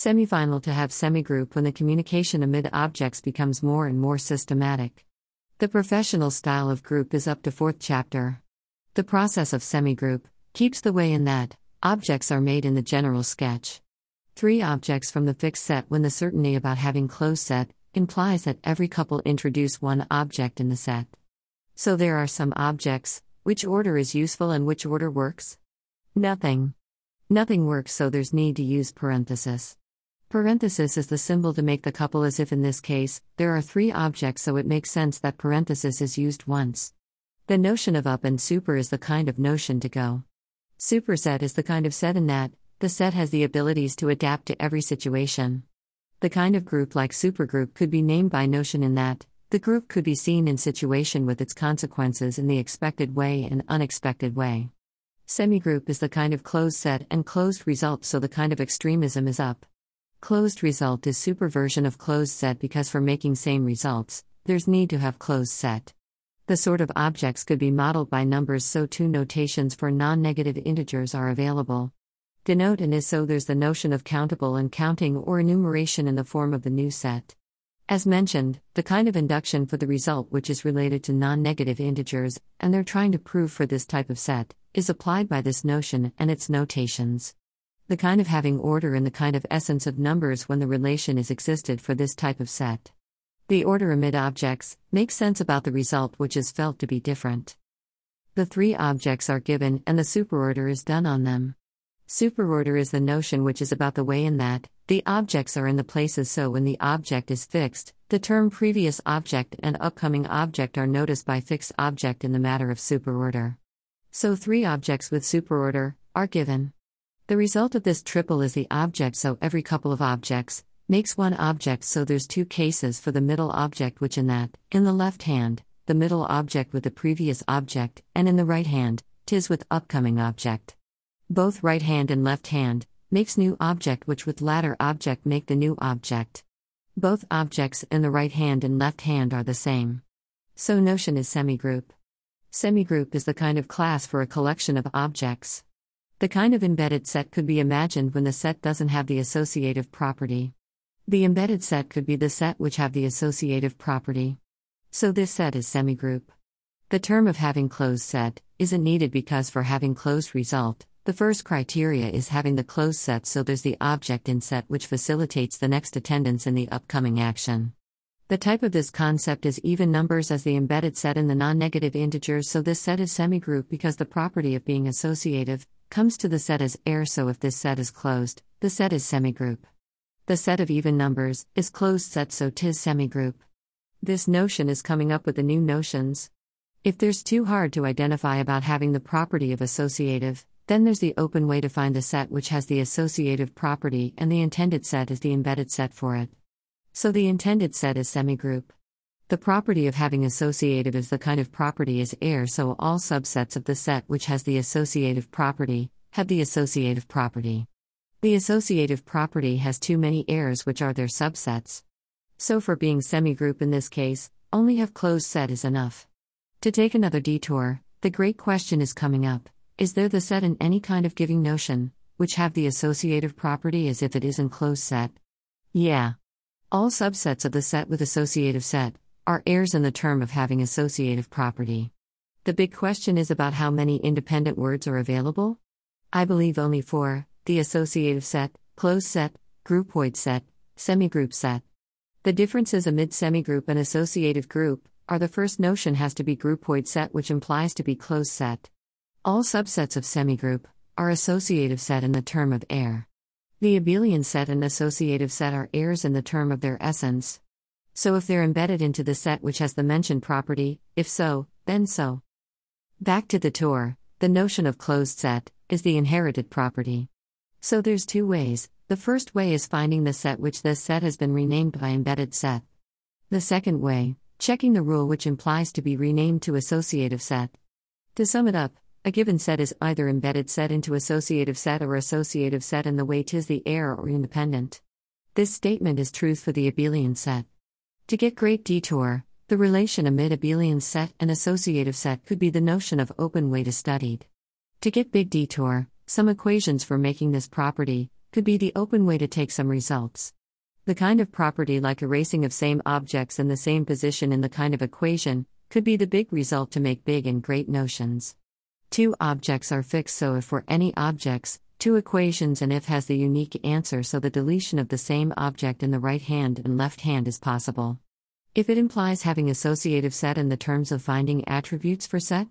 Semifinal to have semigroup when the communication amid objects becomes more and more systematic. The professional style of group is up to fourth chapter. The process of semigroup keeps the way in that objects are made in the general sketch. Three objects from the fixed set when the certainty about having closed set implies that every couple introduce one object in the set. So there are some objects, which order is useful and which order works? Nothing. Nothing works, so there's need to use parenthesis. Parenthesis is the symbol to make the couple as if in this case, there are three objects, so it makes sense that parenthesis is used once. The notion of up and super is the kind of notion to go. Superset is the kind of set in that, the set has the abilities to adapt to every situation. The kind of group like supergroup could be named by notion in that, the group could be seen in situation with its consequences in the expected way and unexpected way. Semigroup is the kind of closed set and closed result, so the kind of extremism is up. Closed result is superversion of closed set because for making same results, there's need to have closed set. The sort of objects could be modeled by numbers, so two notations for non negative integers are available. Denote and is so there's the notion of countable and counting or enumeration in the form of the new set. As mentioned, the kind of induction for the result which is related to non negative integers, and they're trying to prove for this type of set, is applied by this notion and its notations the kind of having order and the kind of essence of numbers when the relation is existed for this type of set. The order amid objects makes sense about the result which is felt to be different. The three objects are given and the superorder is done on them. Superorder is the notion which is about the way in that the objects are in the places so when the object is fixed, the term previous object and upcoming object are noticed by fixed object in the matter of superorder. So three objects with superorder are given. The result of this triple is the object, so every couple of objects makes one object, so there's two cases for the middle object, which in that, in the left hand, the middle object with the previous object, and in the right hand, tis with upcoming object. Both right hand and left hand makes new object, which with latter object make the new object. Both objects in the right hand and left hand are the same. So notion is semigroup. Semigroup is the kind of class for a collection of objects. The kind of embedded set could be imagined when the set doesn't have the associative property. The embedded set could be the set which have the associative property. So this set is semigroup. The term of having closed set isn't needed because for having closed result, the first criteria is having the closed set so there's the object in set which facilitates the next attendance in the upcoming action. The type of this concept is even numbers as the embedded set in the non negative integers, so this set is semigroup because the property of being associative, comes to the set as heir, so if this set is closed, the set is semigroup. The set of even numbers is closed set, so tis semigroup. This notion is coming up with the new notions. If there's too hard to identify about having the property of associative, then there's the open way to find the set which has the associative property, and the intended set is the embedded set for it. So the intended set is semigroup. The property of having associative is the kind of property is heir, so all subsets of the set which has the associative property have the associative property. The associative property has too many heirs which are their subsets. So for being semigroup in this case, only have closed set is enough. To take another detour, the great question is coming up is there the set in any kind of giving notion, which have the associative property as if it is in closed set? Yeah. All subsets of the set with associative set, are heirs in the term of having associative property. The big question is about how many independent words are available? I believe only four the associative set, closed set, groupoid set, semigroup set. The differences amid semigroup and associative group are the first notion has to be groupoid set, which implies to be closed set. All subsets of semigroup are associative set in the term of heir. The abelian set and associative set are heirs in the term of their essence. So if they're embedded into the set which has the mentioned property, if so, then so. Back to the tour, the notion of closed set is the inherited property. So there's two ways. The first way is finding the set which this set has been renamed by embedded set. The second way, checking the rule which implies to be renamed to associative set. To sum it up, a given set is either embedded set into associative set or associative set in the way tis the heir or independent. This statement is truth for the abelian set. To get great detour, the relation amid abelian set and associative set could be the notion of open way to studied. To get big detour, some equations for making this property could be the open way to take some results. The kind of property like erasing of same objects in the same position in the kind of equation could be the big result to make big and great notions. Two objects are fixed so if for any objects, two equations and if has the unique answer so the deletion of the same object in the right hand and left hand is possible. If it implies having associative set in the terms of finding attributes for set,